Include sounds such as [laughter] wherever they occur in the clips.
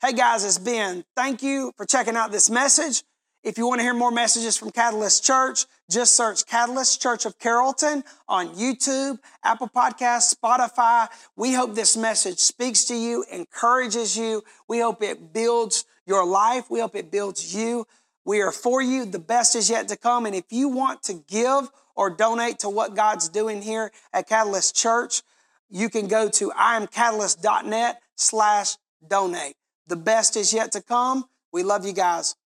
Hey guys, it's Ben. Thank you for checking out this message. If you want to hear more messages from Catalyst Church, just search Catalyst Church of Carrollton on YouTube, Apple Podcasts, Spotify. We hope this message speaks to you, encourages you. We hope it builds your life. We hope it builds you. We are for you. The best is yet to come. And if you want to give or donate to what God's doing here at Catalyst Church, you can go to imcatalyst.net slash donate. The best is yet to come. We love you guys.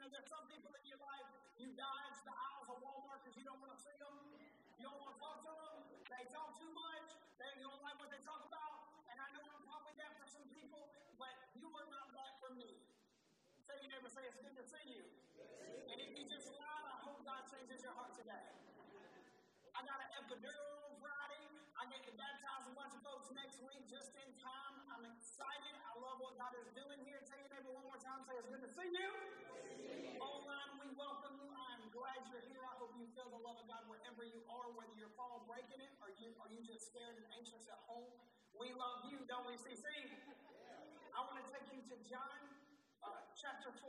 Know, there's some people in your life, you dodge the aisles of Walmart because you don't want to see them. You don't want to talk to them. They talk too much. They don't like what they talk about. And I know I'm probably that for some people, but you are not that for me. Tell your neighbor, say it's good to see you. And if you just lied, I hope God changes your heart today. I got an epidural. I get to baptize a bunch of folks next week just in time. I'm excited. I love what God is doing here. Tell your neighbor one more time. Say it's good to see you. Online, we welcome you. I'm glad you're here. I hope you feel the love of God wherever you are, whether you're fall breaking it or you are you just scared and anxious at home. We love you, don't we, CC? I want to take you to John uh, chapter 14,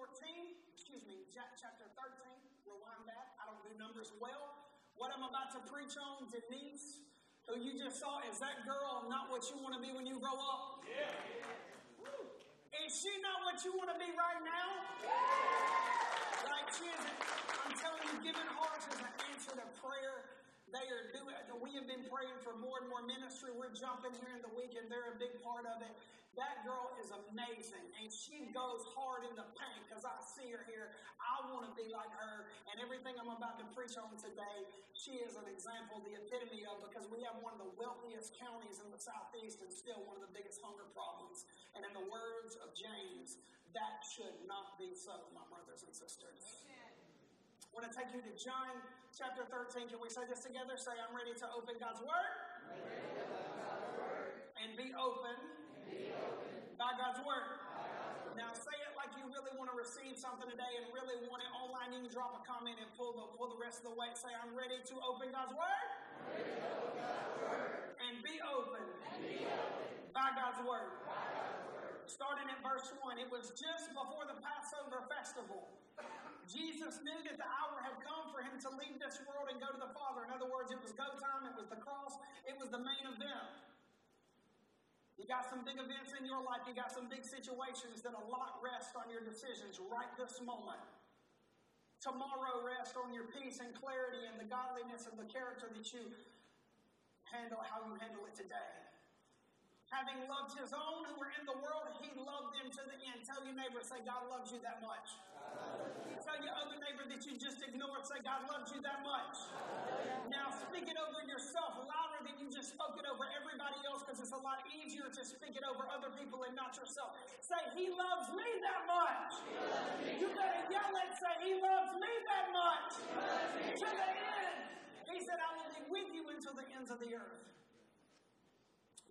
excuse me, chapter 13, rewind that. I don't do numbers well. What I'm about to preach on, Denise, who you just saw, is that girl not what you want to be when you grow up? Yeah. Is she not what you want to be right now? Yeah. Like she is, I'm telling you, giving hearts is an answer to prayer. They are doing, we have been praying for more and more ministry. We're jumping here in the weekend. they're a big part of it. That girl is amazing, and she goes hard in the paint because I see her here. I want to be like her, and everything I'm about to preach on today, she is an example, the epitome of because we have one of the wealthiest counties in the southeast and still one of the biggest hunger problems. And in the words of James, that should not be so, my brothers and sisters. I want to take you to John chapter 13. Can we say this together? Say, I'm ready to open God's Word. And be open by God's word. Now say it like you really want to receive something today and really want it online. You can drop a comment and pull the pull the rest of the way. Say, I'm ready to open God's word. Open God's word. And be open, and be open. By, God's word. by God's word. Starting at verse 1, it was just before the Passover festival. Jesus knew that the hour had come for him to leave this world and go to the Father. In other words, it was go time, it was the cross, it was the main event. You got some big events in your life, you got some big situations that a lot rest on your decisions right this moment. Tomorrow rest on your peace and clarity and the godliness and the character that you handle how you handle it today. Having loved his own who were in the world, he loved them to the end. Tell your neighbor, say, God loves you that much. Tell your other neighbor that you just ignored, say, God loves you that much. Now speak it over yourself louder than you just spoke it over everybody else because it's a lot easier to speak it over other people and not yourself. Say, He loves me that much. You better yell it, say, He loves me that much. To the end. He said, I will be with you until the ends of the earth.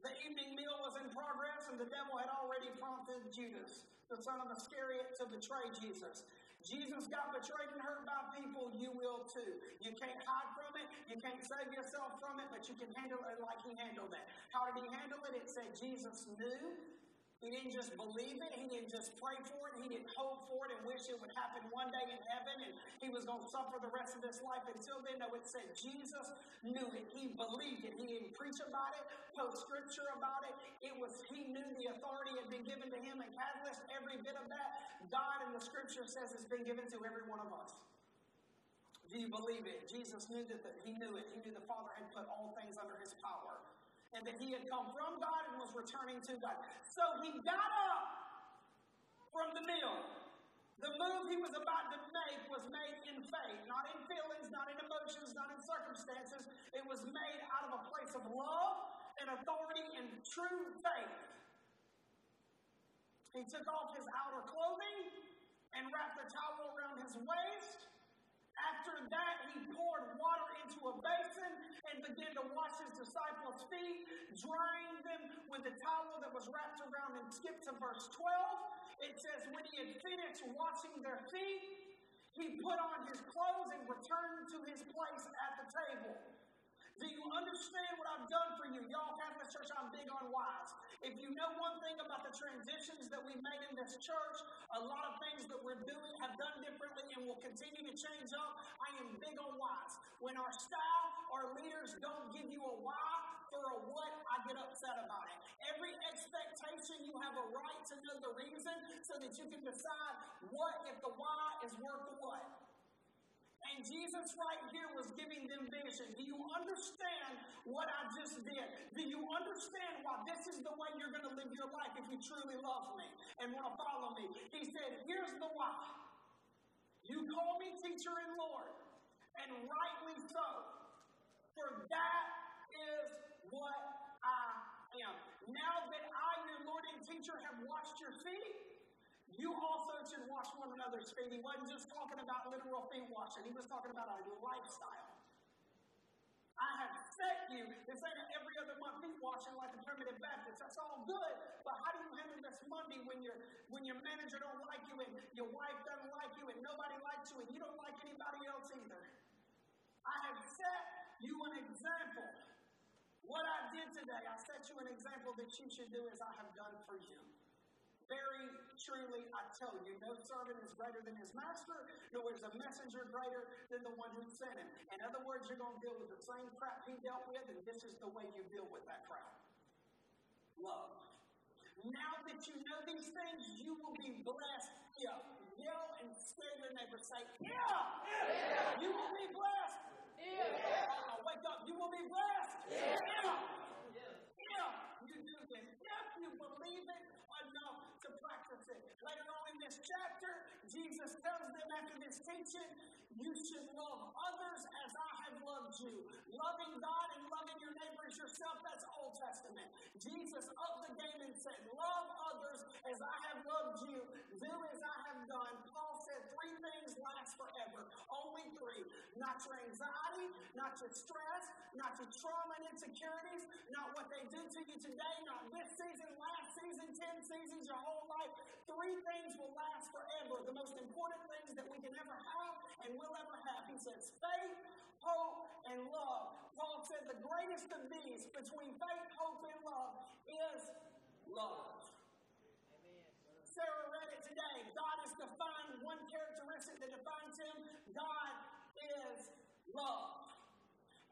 The evening meal was in progress, and the devil had already prompted Judas, the son of Iscariot, to betray Jesus. Jesus got betrayed and hurt by people, you will too. You can't hide from it, you can't save yourself from it, but you can handle it like he handled it. How did he handle it? It said Jesus knew he didn't just believe it. He didn't just pray for it. He didn't hope for it and wish it would happen one day in heaven and he was going to suffer the rest of his life until then. No, it said Jesus knew it. He believed it. He didn't preach about it, post scripture about it. It was, he knew the authority had been given to him and Catalyst. Every bit of that, God in the scripture says has been given to every one of us. Do you believe it? Jesus knew that the, he knew it. He knew the Father had put all things under his power and that he had come from God and was returning to God. So he got up from the meal. The move he was about to make was made in faith, not in feelings, not in emotions, not in circumstances. It was made out of a place of love and authority and true faith. He took off his outer clothing and wrapped a towel around his waist after that, he poured water into a basin and began to wash his disciples' feet, drying them with the towel that was wrapped around him. Skip to verse 12. It says, When he had finished washing their feet, he put on his clothes and returned to his place at the table. Do you understand what I've done for you? Y'all, Catalyst Church, I'm big on whys. If you know one thing about the transitions that we made in this church, a lot of things that we're doing have done differently and will continue to change up. I am big on whys. When our staff, our leaders don't give you a why for a what, I get upset about it. Every expectation, you have a right to know the reason so that you can decide what, if the why is worth the what. And Jesus, right here, Do you understand what I just did? Do you understand why this is the way you're going to live your life if you truly love me and want to follow me? He said, Here's the why. You call me teacher and Lord, and rightly so, for that is what I am. Now that I, your Lord and teacher, have washed your feet, you also should wash one another's feet. He wasn't just talking about literal feet washing, he was talking about a lifestyle. I have set you, this ain't every other month feet washing like a primitive Baptist. That's all good. But how do you handle this Monday when your when your manager don't like you and your wife doesn't like you and nobody likes you and you don't like anybody else either? I have set you an example. What I did today, I set you an example that you should do as I have done for you. Very truly, I tell you, no servant is greater than his master, nor is a messenger greater than the one who sent him. In other words, you're going to deal with the same crap he dealt with, and this is the way you deal with that crap. Love. Now that you know these things, you will be blessed. Yeah. Yell and scare your neighbor. Say, yeah. yeah. You will be blessed. Yeah. Uh, wake up. You will be blessed. Yeah. yeah. You do this. If you believe it enough to practice it. Later on in this chapter, Jesus tells them after this teaching, you should love others as I have loved you. Loving God and loving your neighbors yourself, that's Old Testament. Jesus upped the game and said, Love others as I have loved you. Do as I have done. Paul said three things last forever. Only three. Not your anxiety, not your stress, not your trauma and insecurities, not what they do to you today, not this season, last season, 10 seasons, your whole life. Three things will last forever. The most important things that we can ever have and will ever have. He says faith, hope, and love. Paul said the greatest of these between faith, hope, and love is love. Sarah read it today. Has one characteristic that defines him. God is love.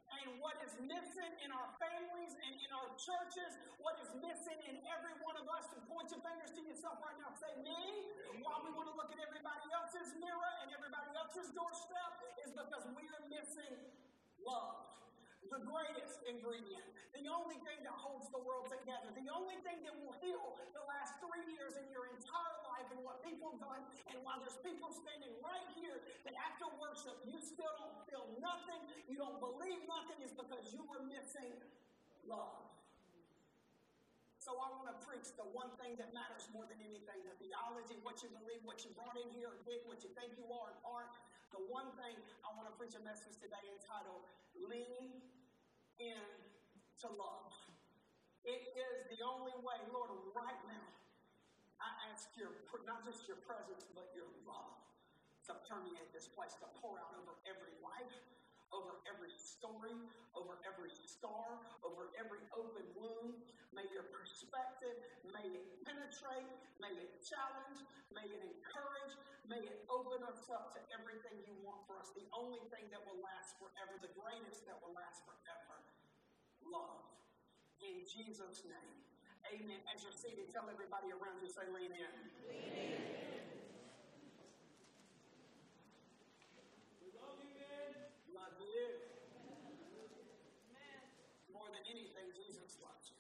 And what is missing in our families and in our churches, what is missing in every one of us, and point your fingers to yourself right now, say me, while we want to look at everybody else's mirror and everybody else's doorstep, is because we are missing love the greatest ingredient, the only thing that holds the world together, the only thing that will heal the last three years in your entire life and what people have done. And while there's people standing right here that after worship you still don't feel nothing, you don't believe nothing, is because you were missing love. So I want to preach the one thing that matters more than anything the theology, what you believe, what you brought in here, what you think you are and aren't. The one thing I want to preach a message today entitled Lean in to love. It is the only way, Lord, right now, I ask your, not just your presence, but your love to permeate this place, to pour out over every life, over every story, over every scar, over every open wound. May your perspective, may it penetrate, may it challenge, may it encourage, may it open us up to everything you want for us. The only thing that will last forever, the greatest that will last forever love. In Jesus' name. Amen. As you're seated, tell everybody around you, say, lean in. Lean in. We love you, man. Love you. More than anything, Jesus loves you.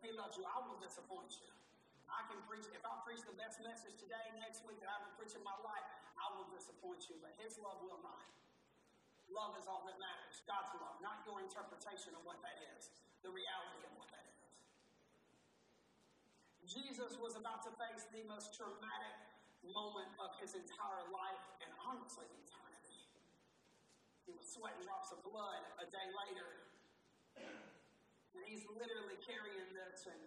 He loves you. I will disappoint you. I can preach, if I preach the best message today, next week that I've ever preached in my life, I will disappoint you, but His love will not. Is all that matters. God's love, not your interpretation of what that is, the reality of what that is. Jesus was about to face the most traumatic moment of his entire life and honestly eternity. He was sweating drops of blood a day later. And he's literally carrying this, and,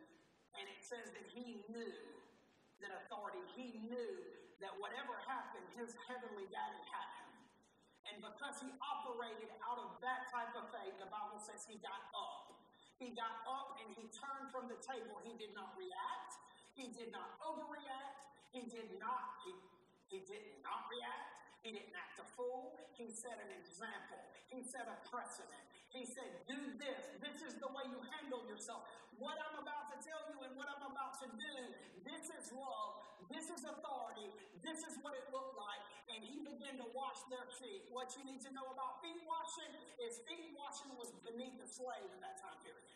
and it says that he knew that authority, he knew that whatever happened, his heavenly daddy had. And because he operated out of that type of faith, the Bible says he got up. He got up and he turned from the table. He did not react. He did not overreact. He did not, he, he did not react. He didn't act a fool. He set an example. He set a precedent. He said, Do this. This is the way you handle yourself. What I'm about to tell you and what I'm about to do, this is love. This is authority. This is what it looked like. And he began to wash their feet. What you need to know about feet washing is feet washing was beneath the slave in that time period.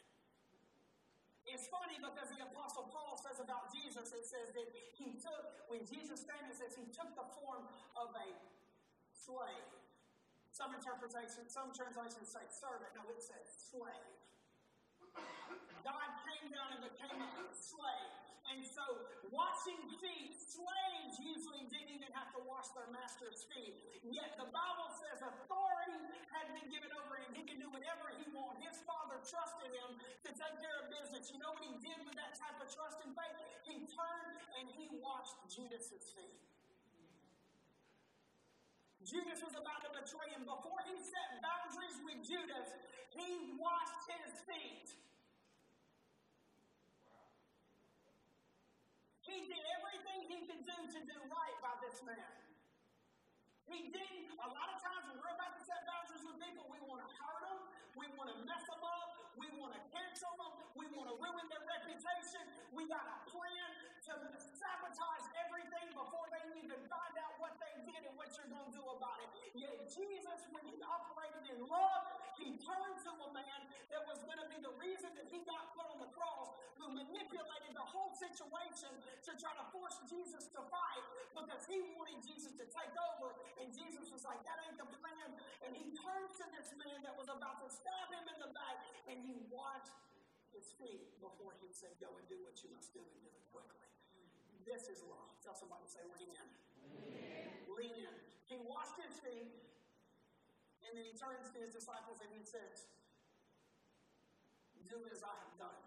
It's funny because the Apostle Paul says about Jesus, it says that he took, when Jesus came, it says he took the form of a slave. Some interpretations, some translations say servant. No, it says slave. God came down and became a slave. And so, washing feet, slaves usually didn't even have to wash their master's feet. Yet the Bible says authority had been given over him. He could do whatever he wanted. His father trusted him to take care of business. You know what he did with that type of trust and faith? He turned and he washed Judas's feet. Judas was about to betray him. Before he set boundaries with Judas, he washed his feet. He did everything he could do to do right by this man. He didn't. A lot of times when we're about to set boundaries with people, we want to hurt them, we want to mess them up, we want to cancel them, we want to ruin their reputation. We got a plan to sabotage to do about it. Yet Jesus, when he operated in love, he turned to a man that was going to be the reason that he got put on the cross, who manipulated the whole situation to try to force Jesus to fight because he wanted Jesus to take over. And Jesus was like, that ain't the plan. And he turned to this man that was about to stab him in the back and he washed his feet before he said, go and do what you must do and do it quickly. This is love. Tell somebody, say, lean in. Lean in. He washed his feet, and then he turns to his disciples and he says, Do as I have done.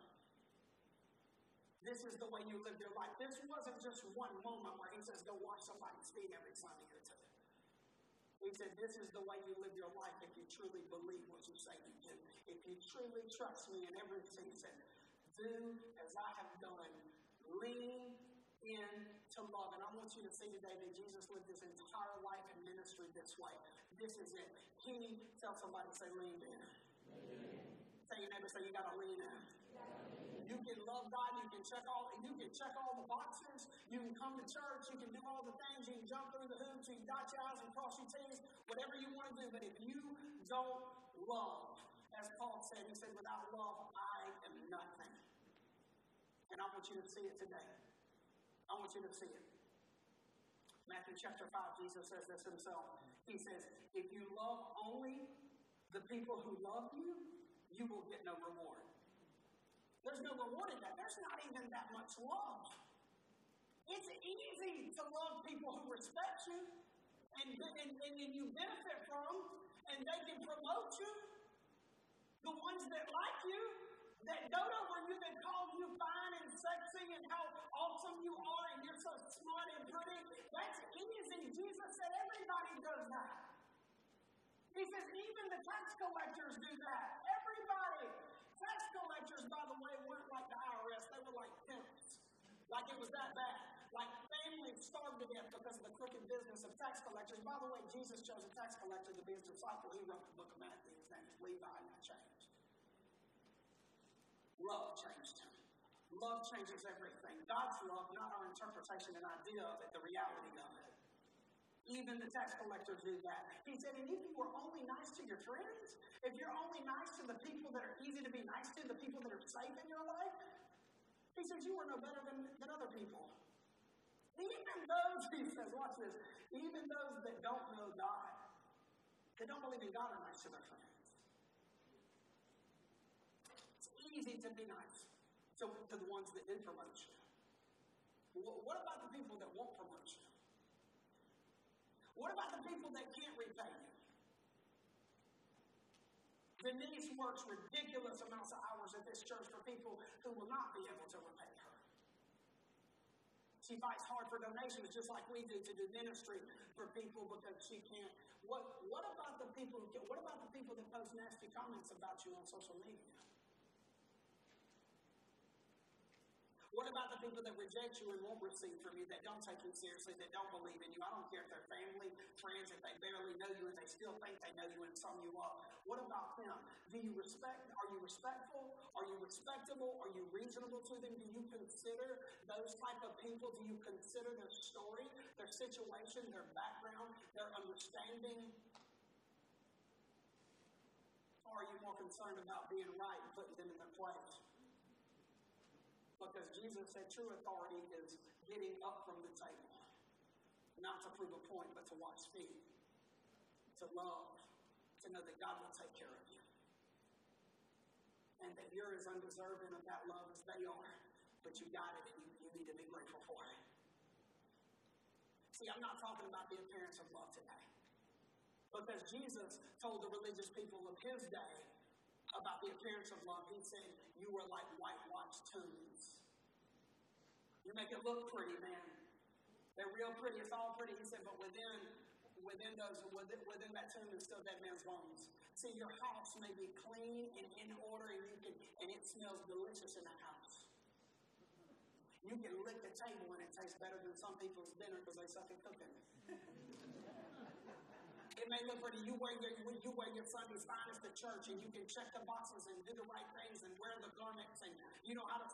This is the way you live your life. This wasn't just one moment where he says, Go wash somebody's feet every Sunday or two. He said, This is the way you live your life if you truly believe what you say you do. If you truly trust me in every season, do as I have done. Lean in to love. And I want you to see today that Jesus lived his entire life and ministry this way. This is it. He tell somebody, say, lean in. Say your neighbor, say, you got to lean in. You can love God. You can check all. You can check all the boxes. You can come to church. You can do all the things. You can jump through the hoops. You can dot your I's and cross your T's. Whatever you want to do. But if you don't love, as Paul said, he said, "Without love, I am nothing." And I want you to see it today. I want you to see it. Matthew chapter 5, Jesus says this himself. He says, If you love only the people who love you, you will get no reward. There's no reward in that. There's not even that much love. It's easy to love people who respect you and, and, and you benefit from, and they can promote you. The ones that like you, that dote over you, that call you fine and sexy and how awesome you are and you're so smart and pretty. That's easy. Jesus said everybody does that. He says even the tax collectors do that. Everybody. Tax collectors, by the way, weren't like the IRS. They were like pimps. Like it was that bad. Like families starved to death because of the crooked business of tax collectors. By the way, Jesus chose a tax collector to be his disciple. He wrote the book of Matthew. His name is Levi, that changed. Love changed him. Love changes everything. God's love, not our interpretation and idea of it, the reality of it. Even the tax collectors do that. He said, and if you were only nice to your friends, if you're only nice to the people that are easy to be nice to, the people that are safe in your life, he says, you are no better than, than other people. Even those, [laughs] he says, watch this, even those that don't know God, that don't believe in God are nice to their friends. Easy to be nice to, to the ones that do promote you. What about the people that won't promote you? What about the people that can't repay you? Denise works ridiculous amounts of hours at this church for people who will not be able to repay her. She fights hard for donations just like we do to do ministry for people because she can't. What, what about the people what about the people that post nasty comments about you on social media? What about the people that reject you and won't receive from you, that don't take you seriously, that don't believe in you? I don't care if they're family, friends, if they barely know you and they still think they know you and sum you up. What about them? Do you respect? Are you respectful? Are you respectable? Are you reasonable to them? Do you consider those type of people? Do you consider their story, their situation, their background, their understanding? Or are you more concerned about being right and putting them in their place? Because Jesus said true authority is getting up from the table, not to prove a point, but to wash feet, to love, to know that God will take care of you. And that you're as undeserving of that love as they are, but you got it and you, you need to be grateful for it. See, I'm not talking about the appearance of love today. Because Jesus told the religious people of his day about the appearance of love, he said, You were like whitewashed tombs. You make it look pretty, man. They're real pretty. It's all pretty. He said, but within within those within, within that tomb is still dead man's bones. See, your house may be clean and in order, and you can and it smells delicious in the house. You can lick the table and it tastes better than some people's dinner because they suck at cooking. [laughs] It may look pretty. You wear your you wear your Sunday's finest to church, and you can check the boxes and do the right things and wear the garments, and you know how to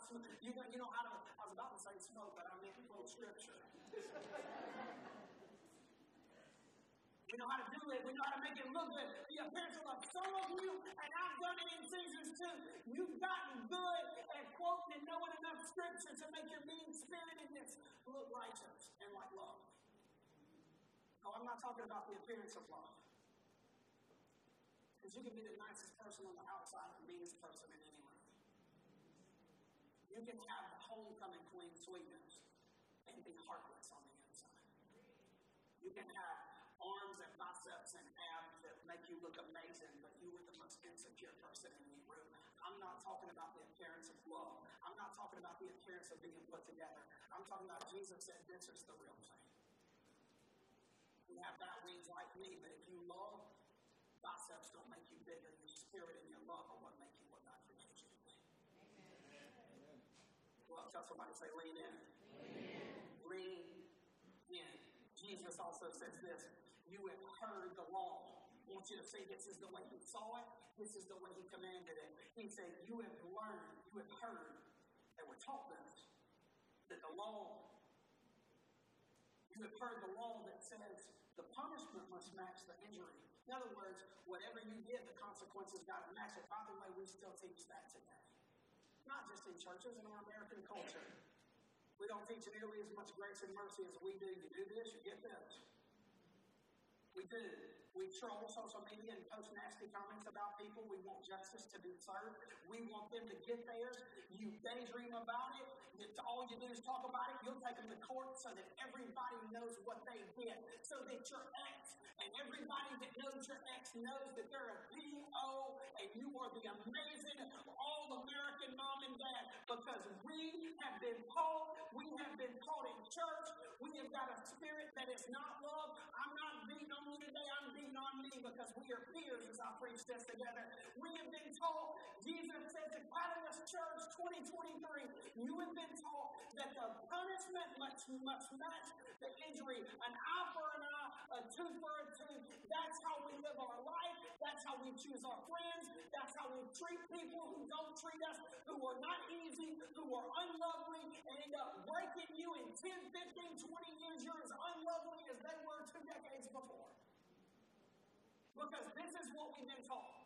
you know, you know how to. I was about to say smoke, but I meant quote scripture. [laughs] We know how to do it. We know how to make it look good. The appearance of some of you, and I've done it in seasons too. You've gotten good at quoting and knowing enough scripture to make your mean spiritedness look righteous and like love. No, I'm not talking about the appearance of love. Because you can be the nicest person on the outside and the meanest person in any room. You can have the homecoming queen sweetness and be heartless on the inside. You can have arms and biceps and abs that make you look amazing, but you are the most insecure person in the room. I'm not talking about the appearance of love. I'm not talking about the appearance of being put together. I'm talking about Jesus said this is the real thing you have bat wings like me, but if you love, biceps don't make you bigger. Your spirit and your love are what make you what God created you to be. Amen. Well, tell somebody, say, lean in. Lean in. Jesus also says this You have heard the law. I want you to say this is the way he saw it, this is the way he commanded it. He said, You have learned, you have heard, and were taught this, that the law, you have heard the law that says the punishment must match the injury. In other words, whatever you did, the consequences got to match it. By the way, we still teach that today. Not just in churches, in our American culture. We don't teach nearly as much grace and mercy as we do. You do this, you get this. We do. We troll social media and post nasty comments about people. We want justice to be served. We want them to get theirs. You daydream about it. All you do is talk about it. You'll take them to court so that everybody knows what they did. So that your ex and everybody that knows your ex knows that they're a PO and you are the amazing all American mom and dad because we have been taught, we have been taught in church, we have got a spirit that is not love. I'm not beating on you today, I'm beating on me because we are peers as I preach this together. We have been taught, Jesus says in Catalyst Church 2023, you have been taught that the punishment must, must match the injury. An eye for an eye, a tooth for a tooth. That's how we live our life. That's how we choose our friends. That's how we treat people who don't treat us, who are not easy, who are unlovely, and end up breaking you in 10, 15, 20 years. You're as unlovely as they were two decades before. Because this is what we've been taught.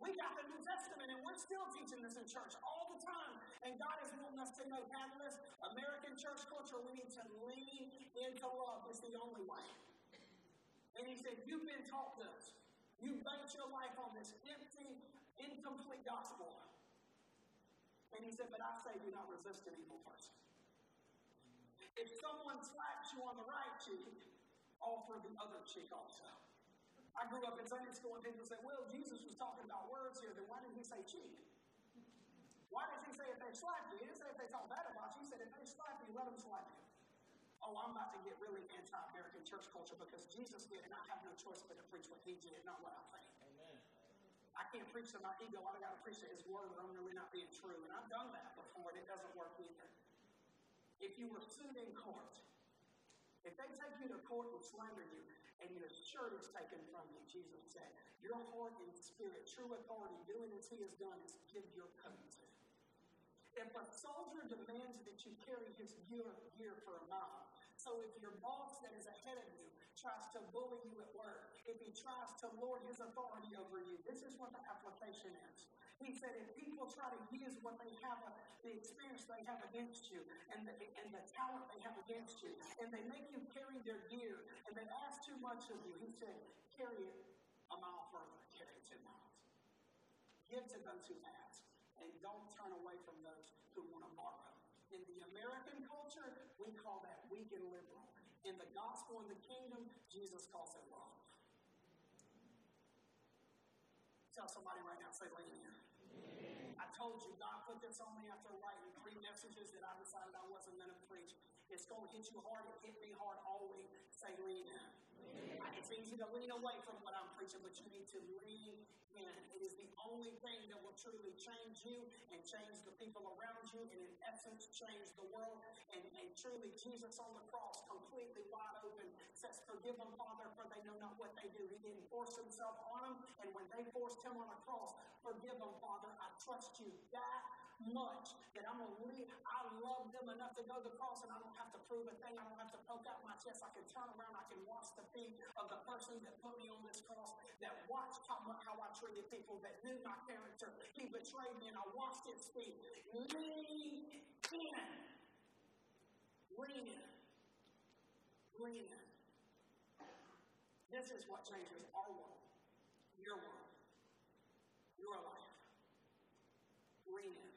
We got the New Testament and we're still teaching this in church all the time. And God is wanting us to know, Catalyst, American church culture, we need to lean into love. It's the only way. And he said, You've been taught this. You based your life on this empty, incomplete gospel. And he said, But I say, do not resist an evil person. If someone slaps you on the right cheek, offer the other cheek also. I grew up in Sunday school and people say, Well, Jesus was talking about words here, then why didn't he say cheek? Why does he say if they slap you? He didn't say if they talk bad about you. He said if they slap you, let them slap you. Oh, I'm about to get really anti-American church culture because Jesus did, and I have no choice but to preach what he did, not what I think. Amen. I can't preach to my ego. I got to preach to his word, or I'm really not being true. And I've done that before, and it doesn't work either. If you were sued in court, if they take you to court and slander you, and your shirt is taken from you, Jesus said, your heart and spirit, true authority, doing as he has done, is give your coat. If a soldier demands that you carry his gear, gear for a mile, so if your boss that is ahead of you tries to bully you at work, if he tries to lord his authority over you, this is what the application is. He said, if people try to use what they have, the experience they have against you, and the, and the talent they have against you, and they make you carry their gear, and they ask too much of you, he said, carry it a mile further, carry it two miles. Give to those who ask, and don't turn away from those who want to borrow. In the American culture, we call that weak and liberal. In the gospel and the kingdom, Jesus calls it love. Tell somebody right now, say, lean. I told you, God put this on me after writing three messages that I decided I wasn't going to preach. It's going to hit you hard. It hit me hard always. Say, lean in. It's easy to lean away from what I'm preaching, but you need to lean in. It is the only thing that will truly change you and change the people around you, and in essence, change the world. And, and truly, Jesus on the cross, completely wide open, says, Forgive them, Father, for they know not what they do. He didn't force himself on them, and when they forced him on the cross, forgive them, Father. I trust you that much that I'm going to leave. I love them enough to go to the cross, and I don't have to prove a thing. I don't have to poke out my chest. I can turn around. I can wash the feet of the person that put me on this cross, that watched how, how I treated people, that knew my character. He betrayed me, and I washed his feet. Lean in. Lean in. Lean in. This is what changes our world, your world, your life. Lean in.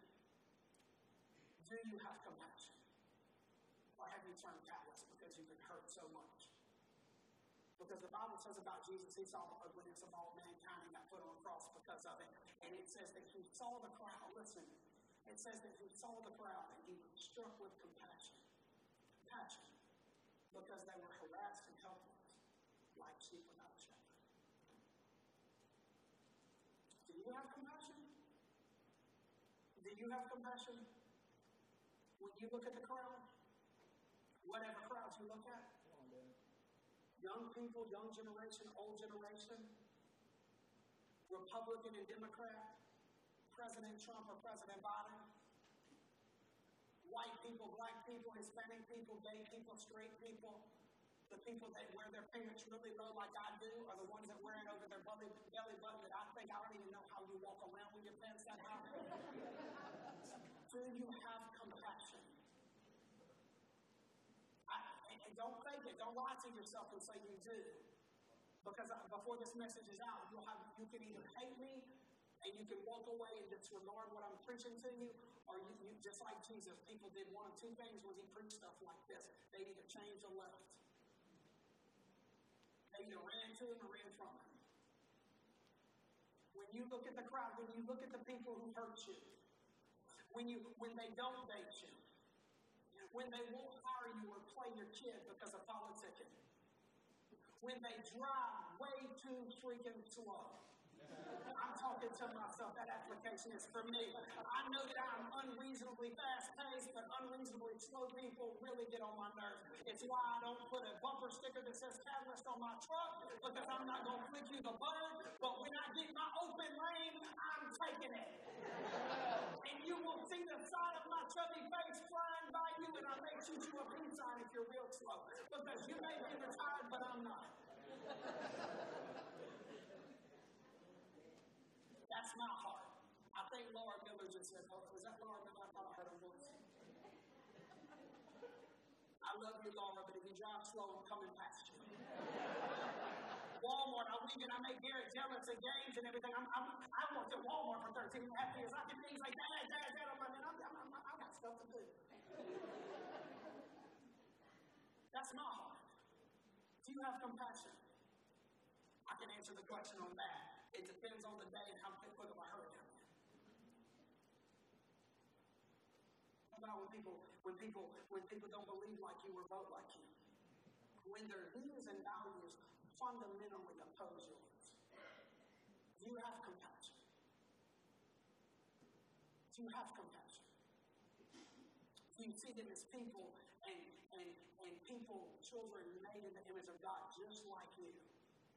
Do you have compassion? Or have you turned callous because you've been hurt so much? Because the Bible says about Jesus, he saw the ugliness of all mankind and got put on a cross because of it. And it says that he saw the crowd. Oh, listen, it says that he saw the crowd and he was struck with compassion. Compassion. Because they were harassed and helpless, like sheep without a shepherd. Do you have compassion? Do you have compassion? You look at the crowd, whatever crowds you look at, young people, young generation, old generation, Republican and Democrat, President Trump or President Biden, white people, black people, Hispanic people, gay people, straight people, the people that wear their pants really low like I do are the ones that wear it over their belly, belly button that I think I don't even know how you walk around with your pants that high. [laughs] do you have compassion? I, and don't fake it. Don't lie to yourself and say you do. Because uh, before this message is out, you'll have, you can either hate me and you can walk away and disregard what I'm preaching to you, or you, you just like Jesus, people did one of two things when he preached stuff like this. They either changed or left. They either ran to him or ran from him. When you look at the crowd, when you look at the people who hurt you, when you when they don't date you, when they won't hire you or play your kid because of politicking, when they drive way too freaking slow. I'm talking to myself. That application is for me. I know that I'm unreasonably fast paced, but unreasonably slow people really get on my nerves. It's why I don't put a bumper sticker that says catalyst on my truck because I'm not going to flick you the bird. But when I get my open lane, I'm taking it. And you will see the side of my chubby face flying by you, and I may shoot you a peace sign if you're real slow. Because you may be retired, but I'm not. That's my heart. I think Laura Miller just said, oh, was that Laura Miller? I thought I heard her voice. I love you, Laura, but if you drive slow, I'm coming past you. Walmart, I weekend, I make Garrett jealous at games and everything. I'm, I'm, I worked at Walmart for 13 and a half years. I can things like, Dad, Dad, Dad. I'm like, man, I'm stuff to do. That's my heart. Do you have compassion? I can answer the question on that. It depends on the day and how quick of a hurry I'm in. How about when people, when people, when people don't believe like you or vote like you? When their views and values fundamentally oppose yours. You have compassion? You have compassion? You see them as people and, and, and people, children made in the image of God just like you?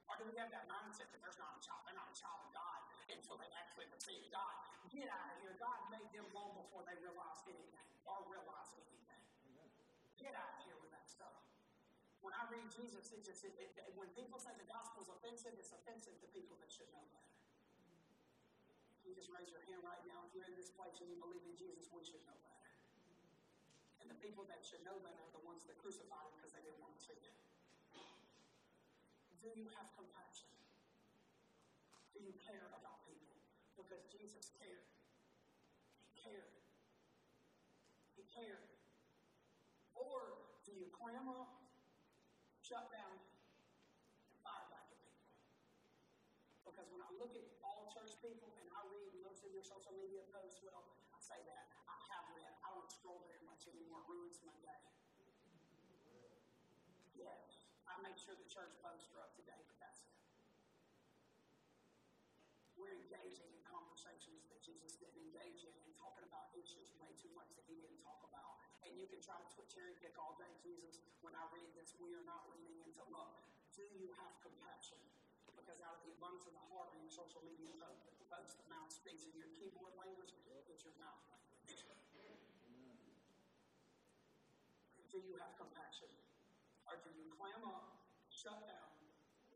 Or do we have that mindset that there's not a child, they're not a child of God until they actually receive God? Get out of here. God made them long before they realized anything or realize anything. Get out of here with that stuff. When I read Jesus, it just, it, it, when people say the gospel is offensive, it's offensive to people that should know better. You just raise your hand right now. If you're in this place and you believe in Jesus, we should know better. And the people that should know better are the ones that crucified him because they didn't want to. Do you have compassion? Do you care about? Because Jesus cared. He cared. He cared. Or do you clam up, shut down, and fire back at people? Because when I look at all church people and I read most of your social media posts, well, I say that. I have read. I don't scroll very much anymore. It ruins my day. Yes. I make sure the church posts are up to date, but that's it. We're engaging in conversations that Jesus didn't engage in and talking about issues way too much he didn't talk about. And you can try to cherry pick all day, Jesus. When I read this, we are not leaning into love. Do you have compassion? Because out of the abundance of the heart in your social media posts, the mouth speaks in your keyboard language, it's your mouth. Do you have compassion? Or do you clam up, shut down,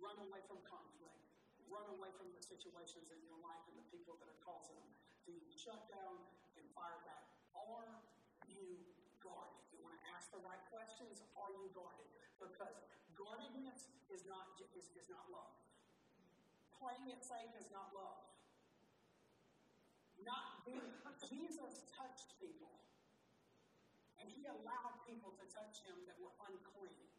run away from conflict, run away from the situations in your life and the people that are causing them? You shut down and fire back? Are you guarded? You want to ask the right questions? Are you guarded? Because guardedness is not, is, is not love. Playing it safe is not love. Not being, Jesus touched people. And he allowed people to touch him that were unclean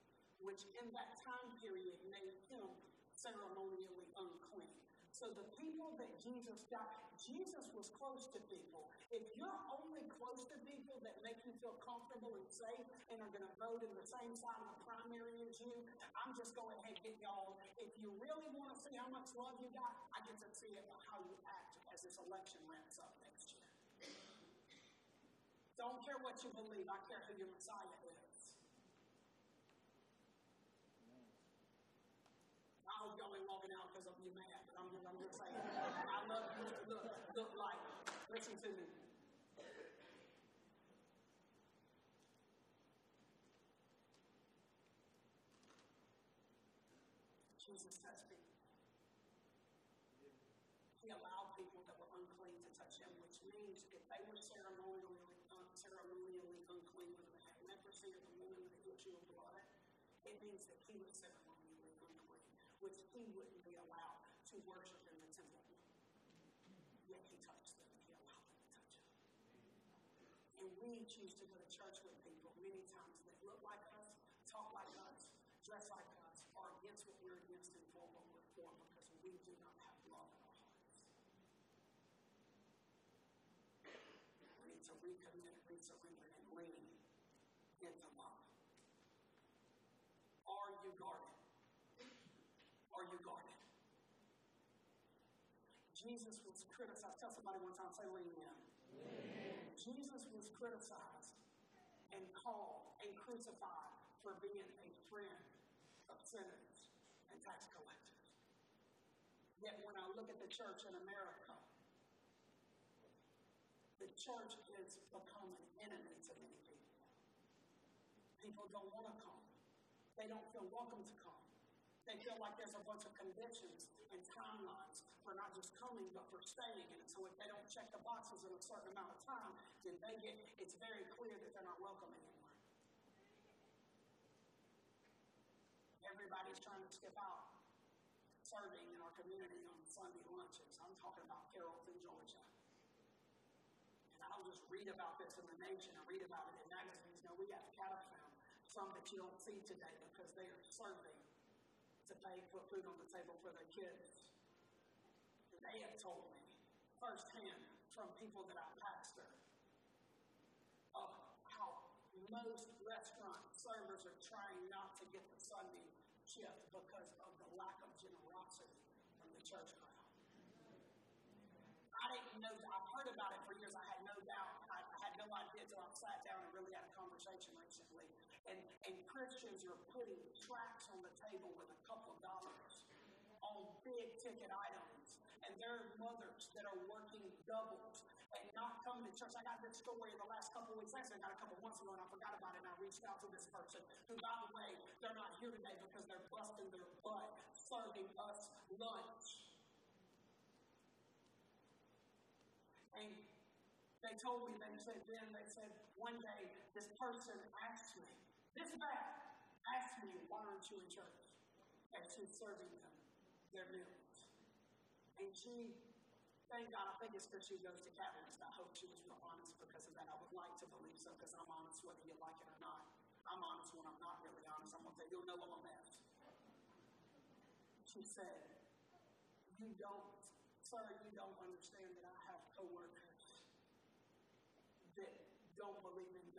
which in that time period made him ceremonially unclean. So the people that Jesus got, Jesus was close to people. If you're only close to people that make you feel comfortable and safe and are going to vote in the same side of the primary as you, I'm just going ahead and get y'all. If you really want to see how much love you got, I get to see it by how you act as this election ramps up next year. Don't care what you believe, I care who your Messiah is. because of you mad, but I'm just, I'm just saying. I love you. Look, look like, listen to me. Jesus touched me. He allowed people that were unclean to touch him, which means if they were ceremonially, uh, ceremonially unclean, whether they had leprosy or the woman with the issue of blood, it means that he was ceremonially which he wouldn't be allowed to worship in the temple. Yet he touched them he allowed them to touch him. And we choose to go to church with people many times that look like us, talk like us, dress like us, are against what we're against and for what we're for because we do not have love in our hearts. We need to recommit, resurrender, and lean into love. Are you guarded? Are you guarded? Jesus was criticized. Tell somebody one time, say lean in. Jesus was criticized and called and crucified for being a friend of sinners and tax collectors. Yet when I look at the church in America, the church has become an enemy to many people. People don't want to come. They don't feel welcome to come. They feel like there's a bunch of conditions and timelines for not just coming, but for staying in it. So if they don't check the boxes in a certain amount of time, then they get, it's very clear that they're not welcome anymore. Everybody's trying to skip out serving in our community on Sunday lunches. I'm talking about Carrollton, Georgia. And I'll just read about this in the nation and read about it in magazines. No, we have cattle some that you don't see today because they are serving to pay, put food on the table for their kids. They have told me firsthand from people that I pastor of how most restaurant servers are trying not to get the Sunday shift because of the lack of generosity from the church crowd. I didn't know, I've heard about it for years. I had no doubt. I, I had no idea until I sat down and really had a conversation recently. And, and Christians are putting tracts on the table with a couple of dollars on big ticket items. And there are mothers that are working doubles and not coming to church. I got this story in the last couple of weeks. Actually, I got a couple months ago and I forgot about it. And I reached out to this person who, by the way, they're not here today because they're busting their butt serving us lunch. And they told me, they said then, they said, one day this person asked me, this bad, asked me, why aren't you in church? And she's serving them their meals. And she, thank God, I think it's because she goes to Catalyst. I hope she was real honest because of that. I would like to believe so because I'm honest whether you like it or not. I'm honest when I'm not really honest. I'm going to say, you'll know I'm a mess. She said, you don't, sir, you don't understand that I have coworkers that don't believe in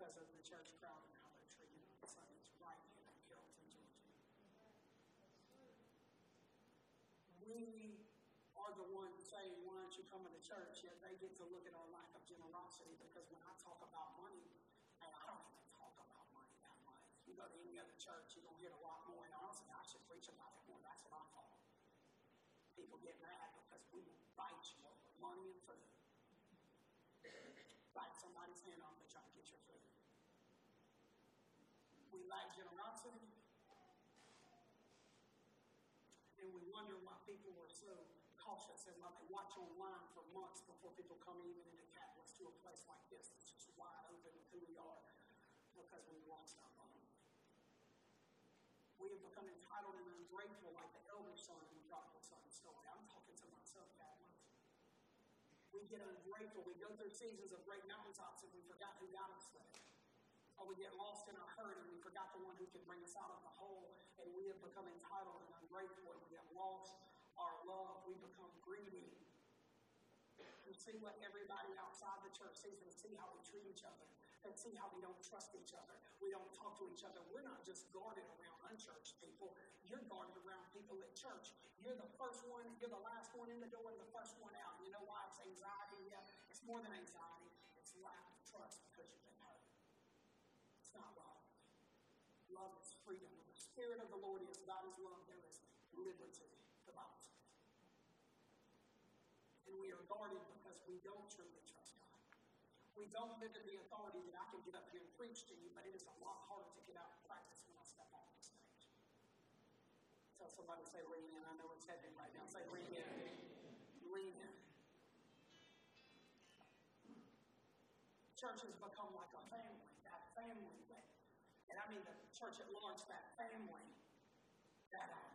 because of the church crowd and how they're treating on Sundays right here in Carrollton, Georgia. We are the ones saying, why aren't you coming to church? Yet they get to look at our lack of generosity because when I talk about money, hey, I don't even talk about money that much. You go to any other church, you're going to get a lot more. And honestly, I should preach about it more. That's what I thought. People get mad because we will fight you over money and food. Bite somebody's hand off to try to get your food. We lack generosity. And we wonder why people are so cautious and why they watch online for months before people come even into Catalyst to a place like this that's just wide open with who we are because we've lost our money. We have become entitled and ungrateful like the elder son in the prodigal son story. I'm talking to myself, Catalyst. We get ungrateful. We go through seasons of great mountaintops and we forgot who got us there. Or we get lost in our hurt and we forgot the one who can bring us out of the hole. And we have become entitled and ungrateful and we have lost our love. We become greedy. We see what everybody outside the church sees and see how we treat each other and see how we don't trust each other. We don't talk to each other. We're not just guarded around unchurched people. You're guarded around people at church. You're the first one, you're the last one in the door and the first one out. You know why? It's anxiety. Yeah, it's more than anxiety. It's lack of trust because you've been hurt. It's not love. Love is freedom. The Spirit of the Lord is, God is love, there is liberty. The Bible. And we are guarded because we don't truly trust God. We don't live in the authority that I can get up here and preach to you, but it is a lot harder to get out and practice when I step off the stage. Tell somebody, say, lean in. I know it's heavy right now. Say, lean in. Lean in. Church has become like a family. Mean the church at large, that family that, um,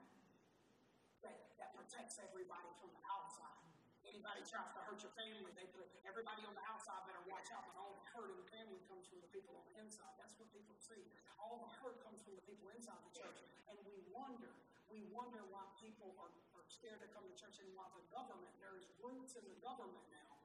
that, that protects everybody from the outside. Anybody tries to hurt your family, they put everybody on the outside better watch out. But all the hurt in the family comes from the people on the inside. That's what people see. All the hurt comes from the people inside the church. And we wonder, we wonder why people are, are scared to come to church and why the government, there's groups in the government now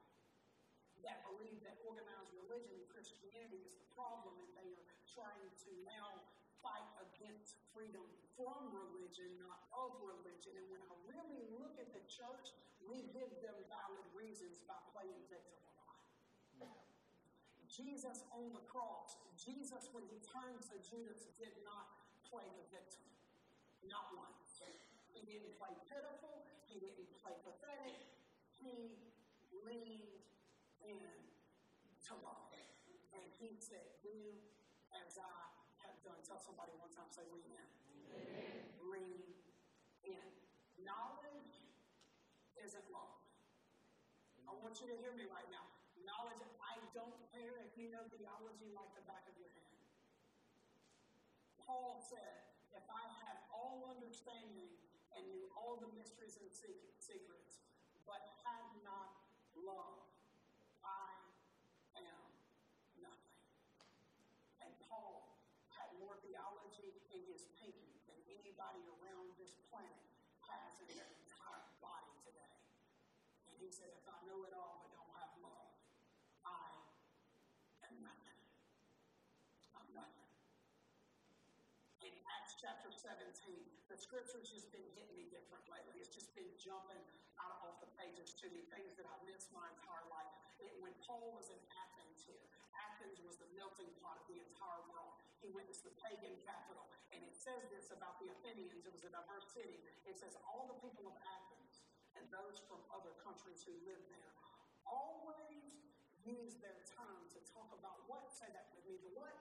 that believe that organized religion and Christianity is the problem, and they are trying to now fight against freedom from religion, not of religion. And when I really look at the church, we give them valid reasons by playing victim a lot. Jesus on the cross, Jesus, when he turned to Judas, did not play the victim. Not once. He didn't play pitiful. He didn't play pathetic. He leaned in to love. And he said, Do I have done. Tell somebody one time, say, lean in. Lean in. Knowledge isn't love. I want you to hear me right now. Knowledge, I don't care if you know theology like the back of your hand. Paul said, if I had all understanding and knew all the mysteries and secrets, but had not love. I am nothing. And Paul had more theology in his thinking anybody around this planet has in their entire body today. And he said, if I know it all but don't have love, I am nothing. I'm nothing. In Acts chapter 17, the scripture's just been hitting me different lately. It's just been jumping out off the pages to me, things that I've missed my entire life. It, when Paul was in Athens here, Athens was the melting pot of the entire world. He witnessed the pagan capital. And it says this about the Athenians. It was a diverse city. It says all the people of Athens and those from other countries who lived there always used their time to talk about what? Say that with me. The what?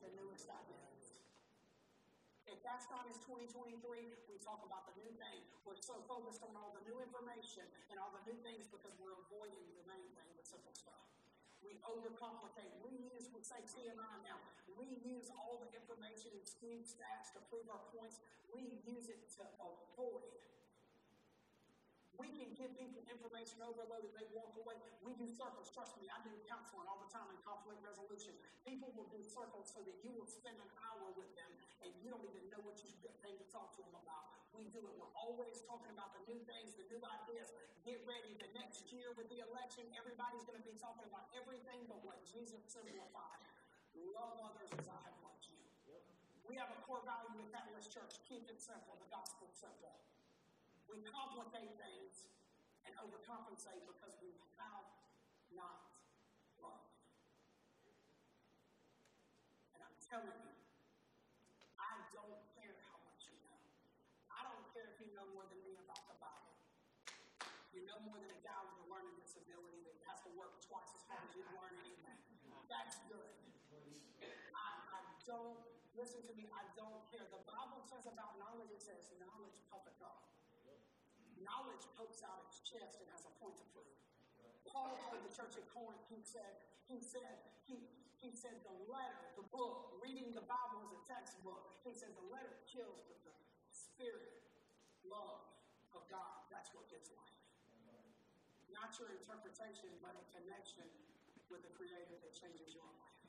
The newest ideas. If that's not his 2023, we talk about the new thing. We're so focused on all the new information and all the new things because we're avoiding the main thing, the simple stuff. We overcomplicate. We use, we say TMI now, we use all the information and skewed stats to prove our points. We use it to avoid we can give people information overload and they walk away. We do circles. Trust me, I do counseling all the time in conflict resolution. People will do circles so that you will spend an hour with them and you don't even know what you're thing to talk to them about. We do it. We're always talking about the new things, the new ideas. Get ready. The next year with the election, everybody's going to be talking about everything but what Jesus simplified. Love others as I have loved you. We have a core value in Catalyst Church. Keep it simple. The gospel simple. We complicate things and overcompensate because we have not love. And I'm telling you, I don't care how much you know. I don't care if you know more than me about the Bible. You know more than a guy with a learning disability that has to as hard as you learn anything. That's good. I, I don't, listen to me, I don't care. The Bible says about knowledge, it says knowledge puffeth up knowledge pokes out its chest and has a point to prove. Paul told the church at Corinth, he said, he said, he, he said the letter, the book, reading the Bible is a textbook. He said the letter kills, but the spirit, love of God, that's what gives life. Not your interpretation, but a connection with the Creator that changes your life.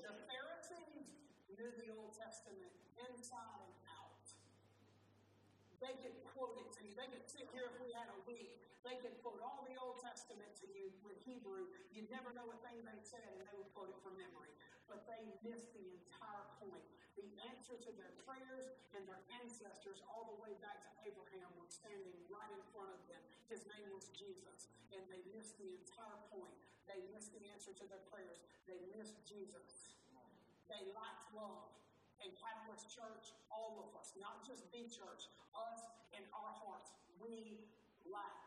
The Pharisees knew the Old Testament inside and out. they could quote it to you. They could sit here if we had a week. They could quote all the Old Testament to you with Hebrew. You'd never know a thing they said, and they would quote it from memory. But they missed the entire point. The answer to their prayers and their ancestors, all the way back to Abraham, was standing right in front of them. His name was Jesus. And they missed the entire point. They missed the answer to their prayers. They missed Jesus. They lacked love and Catalyst Church, all of us, not just the church, us and our hearts, we lack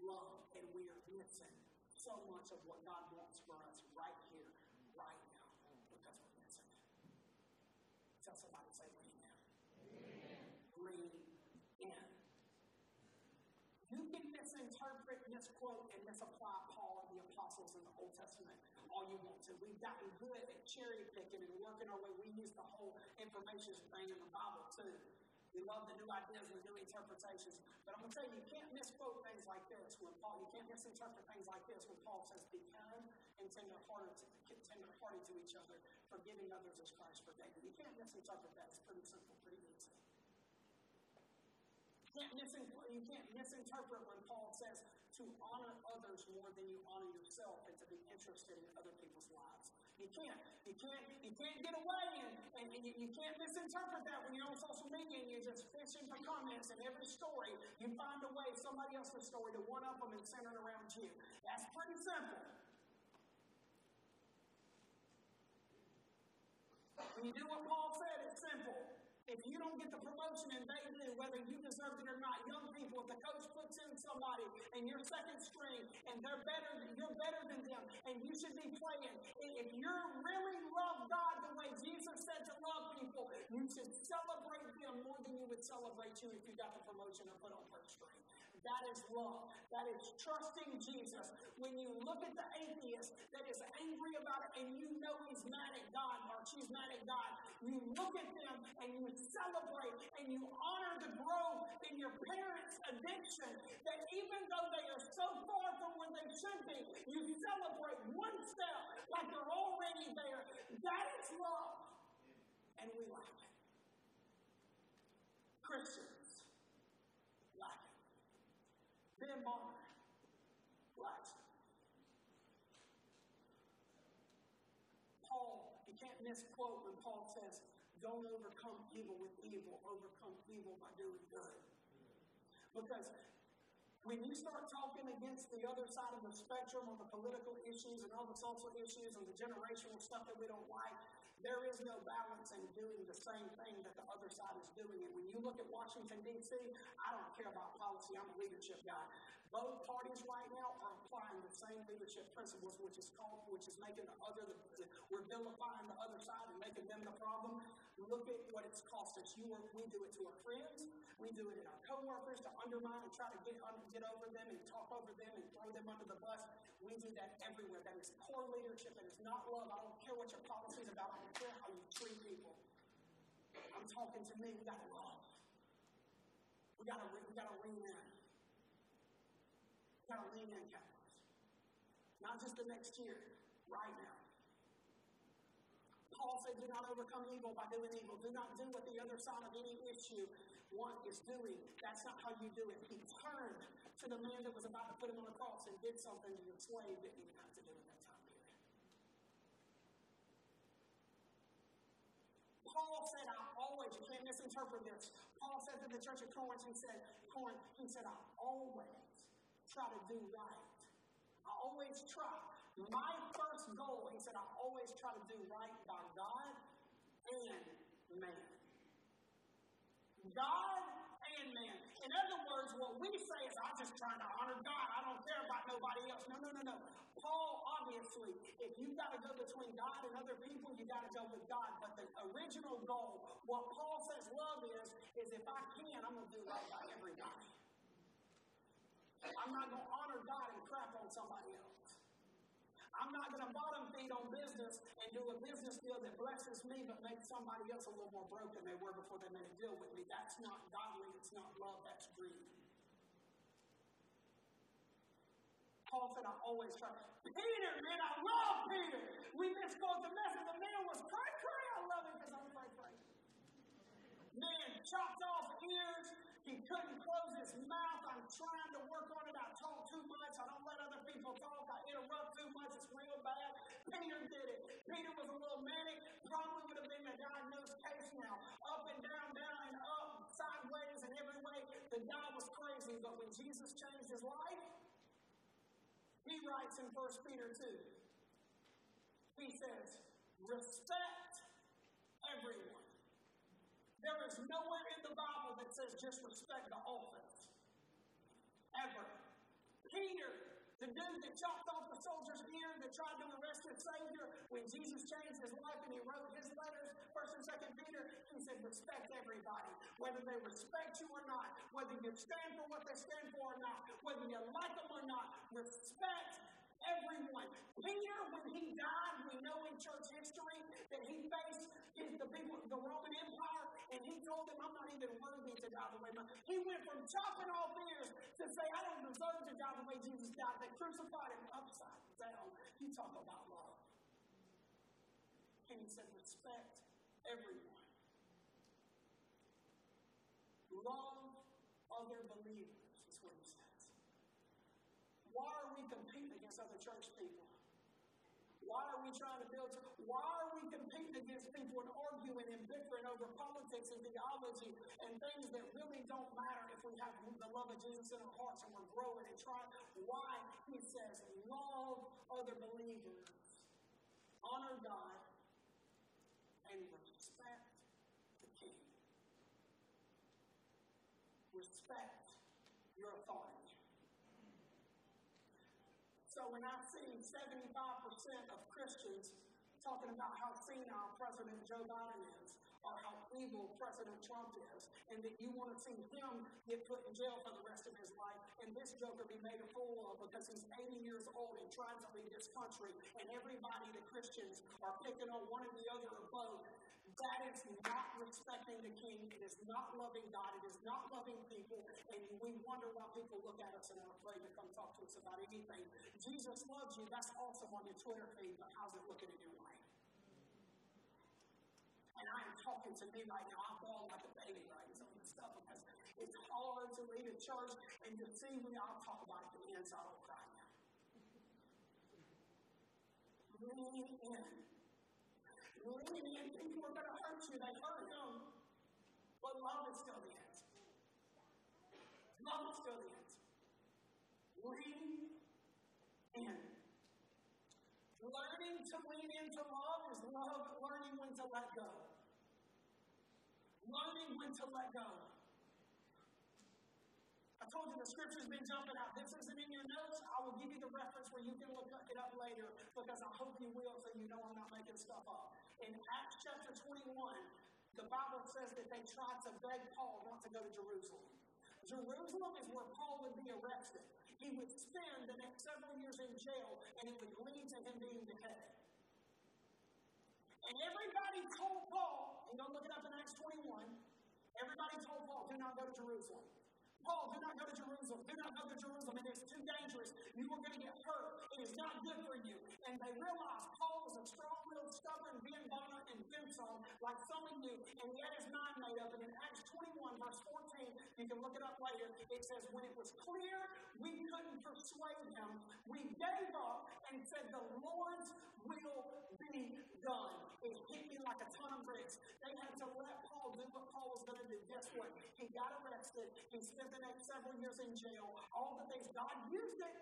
love and we are missing so much of what God wants for us right here, right now, because we're missing it. Tell somebody, say, lean in. Lean in. You can misinterpret, misquote, and misapply Paul and the apostles in the Old Testament all you want to. We've gotten good at cherry picking and working our way. We use the whole information thing in the Bible too. We love the new ideas and the new interpretations. But I'm going to tell you, you can't misquote things like this when Paul, you can't misinterpret things like this when Paul says, be kind and tender-hearted to, tender-hearted to each other, forgiving others as Christ forgave you. You can't misinterpret that. It's pretty simple, pretty easy. You can't, you can't misinterpret when Paul says, to honor others more than you honor yourself and to be interested in other people's lives. You can't. You can't. You can't get away and, and, and you, you, can't misinterpret that when you're on social media and you're just fishing for comments and every story you find a way somebody else's story to one up them and center it around you. That's pretty simple. When you do what Paul said, it's simple. If you don't get the promotion and they do, whether you deserve it or not, young people, if the coach puts in somebody and you're second string and they're better, you're better than them, and you should be playing. If you really love God the way Jesus said to love people, you should celebrate them more than you would celebrate you if you got the promotion and put on first string. That is love. That is trusting Jesus. When you look at the atheist that is angry about it and you know he's mad at God or she's mad at God, you look at them and you celebrate and you honor the growth in your parents' addiction that even though they are so far from where they should be, you celebrate one step like they're already there. That is love. And we lack it. Christians lack it. Bonner lacks it. Paul, you can't misquote when Paul says, don't overcome evil with evil, overcome evil by doing good. Because when you start talking against the other side of the spectrum on the political issues and all the social issues and the generational stuff that we don't like, there is no balance in doing the same thing that the other side is doing. And when you look at Washington, D.C., I don't care about policy, I'm a leadership guy. Both parties right now are applying the same leadership principles, which is called, which is making the other, the, the, we're vilifying the other side and making them the problem. Look at what it's cost us. You are, we do it to our friends, we do it in our coworkers to undermine and try to get get over them and talk over them and throw them under the bus. We do that everywhere. That is poor leadership. That is not love. I don't care what your policy is about. I don't care how you treat people. I'm talking to me. We got to love. We got to we got to lean in in, Not just the next year, right now. Paul said, do not overcome evil by doing evil. Do not do what the other side of any issue one is doing. That's not how you do it. He turned to the man that was about to put him on the cross and did something to the slave didn't even have to do at that time period. Paul said, I always, you can't misinterpret this. Paul said to the church of Corinth, he said, Corinth, he said, I always try to do right. I always try. My first goal, he said, I always try to do right by God and man. God and man. In other words, what we say is, I'm just trying to honor God. I don't care about nobody else. No, no, no, no. Paul, obviously, if you've got to go between God and other people, you got to go with God. But the original goal, what Paul says love is, is if I can, I'm going to do right by everybody. I'm not going to honor God and crap on somebody else. I'm not going to bottom feed on business and do a business deal that blesses me but makes somebody else a little more broke than they were before they made a deal with me. That's not godly. It's not love. That's greed. Paul said, I always try. Peter, man, I love Peter. We misquote the message. The man was cray cray. I love him because I'm cray cray. Man chopped off ears, he couldn't close his mouth. I'm trying to work on it. I talk too much. I don't let other people talk. I interrupt too much. It's real bad. Peter did it. Peter was a little manic. Probably would have been a diagnosed case now. Up and down, down and up, sideways and every way. The guy was crazy. But when Jesus changed his life, he writes in 1 Peter 2. He says, respect everyone. There is nowhere in the Bible that says just respect the office. Ever. Peter, the dude that chopped off the soldier's ear that tried to arrest his Savior, when Jesus changed his life and he wrote his letters, 1st and 2nd Peter, he said, respect everybody, whether they respect you or not, whether you stand for what they stand for or not, whether you like them or not, respect everyone. Peter, when he died, we know in church history that he faced the the Roman Empire, and he told them, I'm not even worthy to die the way my. He went from chopping off ears to say, I don't deserve to die the way Jesus died. They crucified him upside down. Oh, you talk about love. And he said, respect everyone. Love other believers, is what he says. Why are we competing against other church people? Why are we trying to build? Why are we competing against people and arguing and bickering over politics and theology and things that really don't matter if we have the love of Jesus in our hearts and we're growing and trying? Why? He says, love other believers, honor God, and respect the King. Respect your authority. So when I see 75% of Christians talking about how senile President Joe Biden is, or how evil President Trump is, and that you want to see him get put in jail for the rest of his life, and this joker be made a fool of because he's 80 years old and trying to lead this country, and everybody, the Christians, are picking on one or the other or both. That is not respecting the king. It is not loving God. It is not loving people. And we wonder why people look at us and are afraid to come talk to us about anything. Jesus loves you. That's awesome on your Twitter feed, but how's it looking in your life? And I am talking to me right now. I'm falling like a baby writing some of this stuff because it's hard to lead a church and to see me. I'll talk about it the inside. Cry now. Lean in. Lean in. People are going to hurt you. They hurt him. But love is still the answer. Love is still the answer. Lean in. Learning to lean into love is love learning when to let go. Learning when to let go. I told you the scripture's been jumping out. This isn't in your notes. I will give you the reference where you can look it up later because I hope you will so you know I'm not making stuff up. In Acts chapter 21, the Bible says that they tried to beg Paul not to go to Jerusalem. Jerusalem is where Paul would be arrested. He would spend the next several years in jail, and it would lead to him being beheaded. And everybody told Paul, and go look it up in Acts 21, everybody told Paul, do not go to Jerusalem. Paul, do not go to Jerusalem. Do not go to Jerusalem. It is too dangerous. You are going to get hurt. It is not good for you. And they realized Paul was a strong-willed, stubborn Ben Bonner and Benson, like some of you, and had his mind made up. And in Acts 21, verse 14, you can look it up later, it says, when it was clear we couldn't persuade him, we gave up and said, the Lord's will be done. It hit me like a ton of bricks. They had to let Paul do what Paul was going to do. Guess what? He got arrested. He spent the next several years in jail. All the things God used it.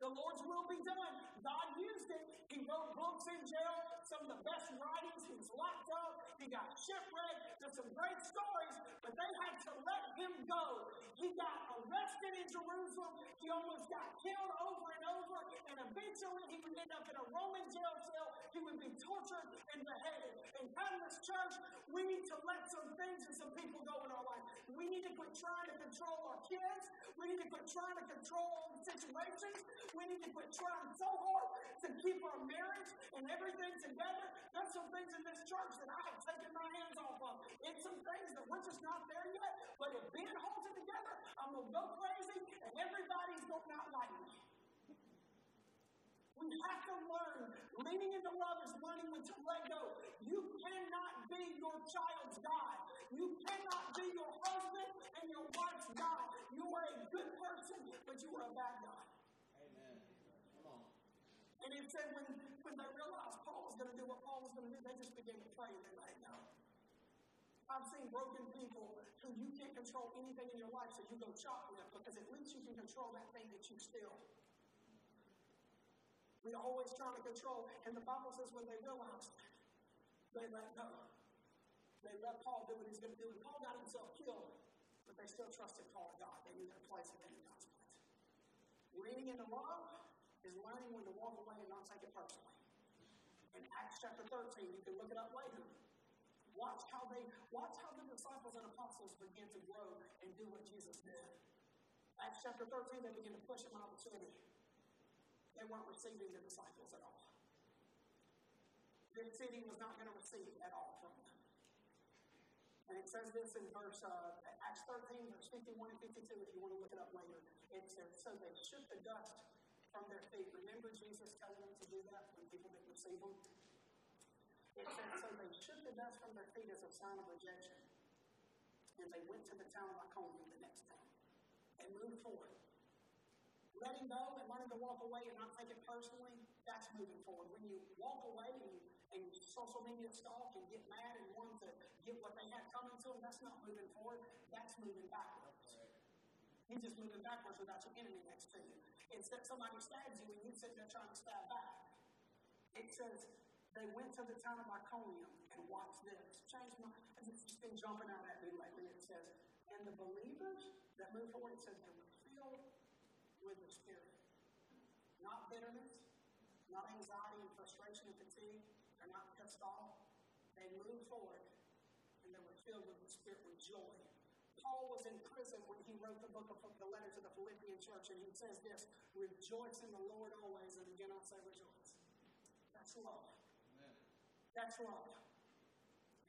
The Lord's will be done. God used it. He wrote books in jail, some of the best writings. He was locked up. He got shipwrecked. There's some great stories, but they had to let him go. He got arrested in Jerusalem. He almost got killed over and over, and eventually he would end up in a Roman jail cell. He would be tortured and beheaded. And Catalyst Church, we need to let some things and some people go in our life. We need to quit trying to control our kids. We need to quit trying to control situations. We need to quit trying so hard to keep our marriage and everything together. There's some things in this church that I have taken my hands off of. It's some things that we're just not there yet. But if Ben holds it together, I'm going to go crazy and everybody's going to not like me. We have to learn. Leaning into love is learning when to let go. You cannot be your child's God. You cannot be your husband and your wife's God. You are a good person, but you are a bad God. And it said when, when they realized Paul was going to do what Paul was going to do, they just began to pray and they let go. I've seen broken people who you can't control anything in your life, so you go chocolate because at least you can control that thing that you steal. We're always trying to control, and the Bible says when they realized, they let go. They let Paul do what he's going to do, and Paul got himself killed, but they still trusted Paul and God. They knew their place and they knew God's place. Leaning into love is learning when to walk away and not take it personally. In Acts chapter 13, you can look it up later. Watch how they watch how the disciples and apostles begin to grow and do what Jesus did. Acts chapter 13, they begin to push him out the city. They weren't receiving the disciples at all. The city was not going to receive at all from them. And it says this in verse uh, Acts 13, verse 51 and 52, if you want to look it up later. It says, So they shook the dust from their feet. Remember Jesus telling them to do that when people didn't receive him? It said, so they shook the dust from their feet as a sign of rejection. And they went to the town of Iconium the next day and moved forward. Letting go and learning to walk away and not take it personally, that's moving forward. When you walk away and you, and social media stalk and get mad and want to get what they had coming to them, that's not moving forward. That's moving backwards. You're just moving backwards without your enemy next to you. Instead, somebody stabs you and you sit there trying to stab back. It says they went to the town of Iconium and watched this. Change my, it's been jumping out at me lately. It says, and the believers that moved forward, it says they were filled with the Spirit. Not bitterness, not anxiety and frustration and fatigue. They're not pissed off. They moved forward and they were filled with the Spirit with joy Paul was in prison when he wrote the book of the letter to the Philippian church, and he says this Rejoice in the Lord always, and again I'll say rejoice. That's love. Amen. That's love.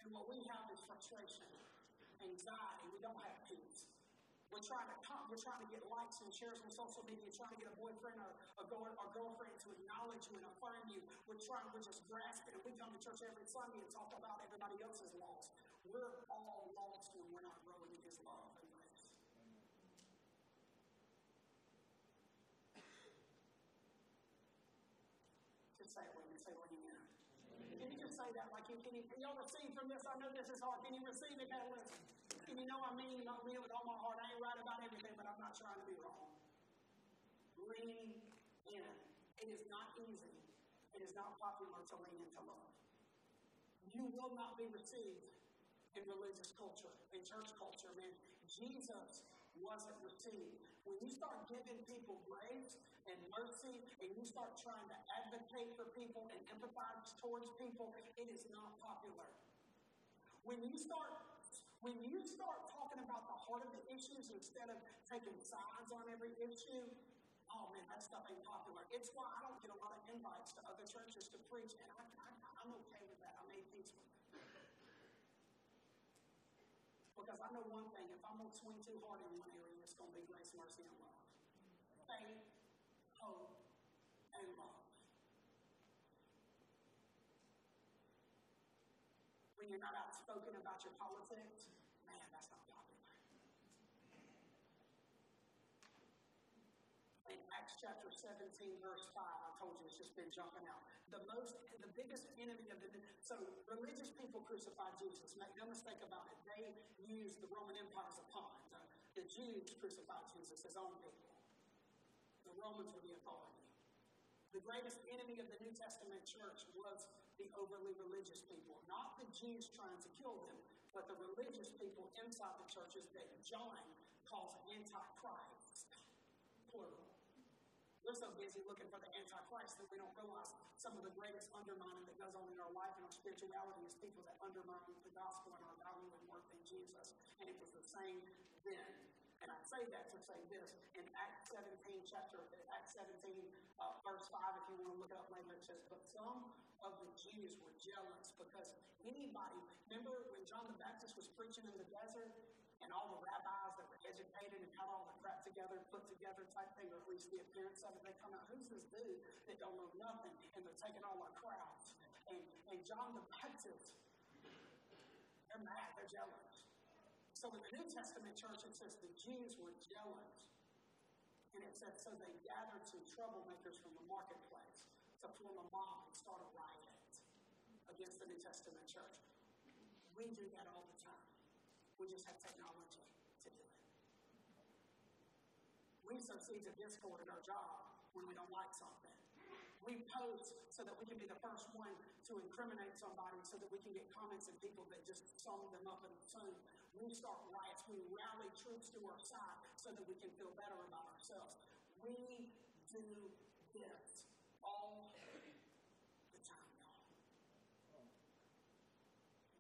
And what we have is frustration, anxiety. We don't have peace. We're trying to come, we're trying to get likes and shares on social media, we're trying to get a boyfriend or a, girl, or girlfriend to acknowledge you and affirm you. We're trying, we're just grasping, and we come to church every Sunday and talk about everybody else's loss. We're all lost when we're not growing in His love and grace. Just say it with me. Say, Lord, Amen. Can you just say that like you can you, y'all receive from this? I know this is hard. Can you receive it, Catalyst? Can you know I mean you not mean it with all my heart? I ain't right about everything, but I'm not trying to be wrong. Lean in. It is not easy. It is not popular to lean into love. You will not be received in religious culture, in church culture, man. Jesus wasn't received. When you start giving people grace and mercy and you start trying to advocate for people and empathize towards people, it is not popular. When you start when you start talking about the heart of the issues instead of taking sides on every issue, oh man, that stuff ain't popular. It's why I don't get a lot of invites to other churches to preach, and I, I, I'm okay with that. I made peace with that. Because I know one thing if I'm going to swing too hard in one area, it's going to be grace, mercy, and love. Faith, hope, and love. When you're not outspoken about your politics, man, that's not popular. In Acts chapter 17, verse 5, I told you it's just been jumping out. The most, the biggest enemy of the, so religious people crucified Jesus. Make no mistake about it. They used the Roman Empire Empire's opponent. The, the Jews crucified Jesus, his own people. The Romans were the authority. The greatest enemy of the New Testament church was the overly religious people, not the Jews trying to kill them, but the religious people inside the churches that John calls antichrist. We're so busy looking for the antichrist that we don't realize some of the greatest undermining that goes on in our life and our spirituality is people that undermine the gospel and our value and worth in Jesus. And it was the same then. And I say that to say this in Acts 17, chapter Acts 17, uh, verse 5, if you want to look it up later, it says, But some of the Jews were jealous because anybody, remember when John the Baptist was preaching in the desert and all the rabbis educated and had all the crap together, put together type thing, or at least the appearance of it, they come out, who's this dude that don't know nothing? And they're taking all our crowds. And, and John the Baptist, they're mad, they're jealous. So in the New Testament church, it says the Jews were jealous. And it says, so they gathered some troublemakers from the marketplace to form a mob and start a riot against the New Testament church. We do that all the time. We just have technology to do it. We sow seeds of discord in our job when we don't like something. We post so that we can be the first one to incriminate somebody so that we can get comments and people that just sum them up in and soon. We start riots. We rally troops to our side so that we can feel better about ourselves. We do this all the time, y'all.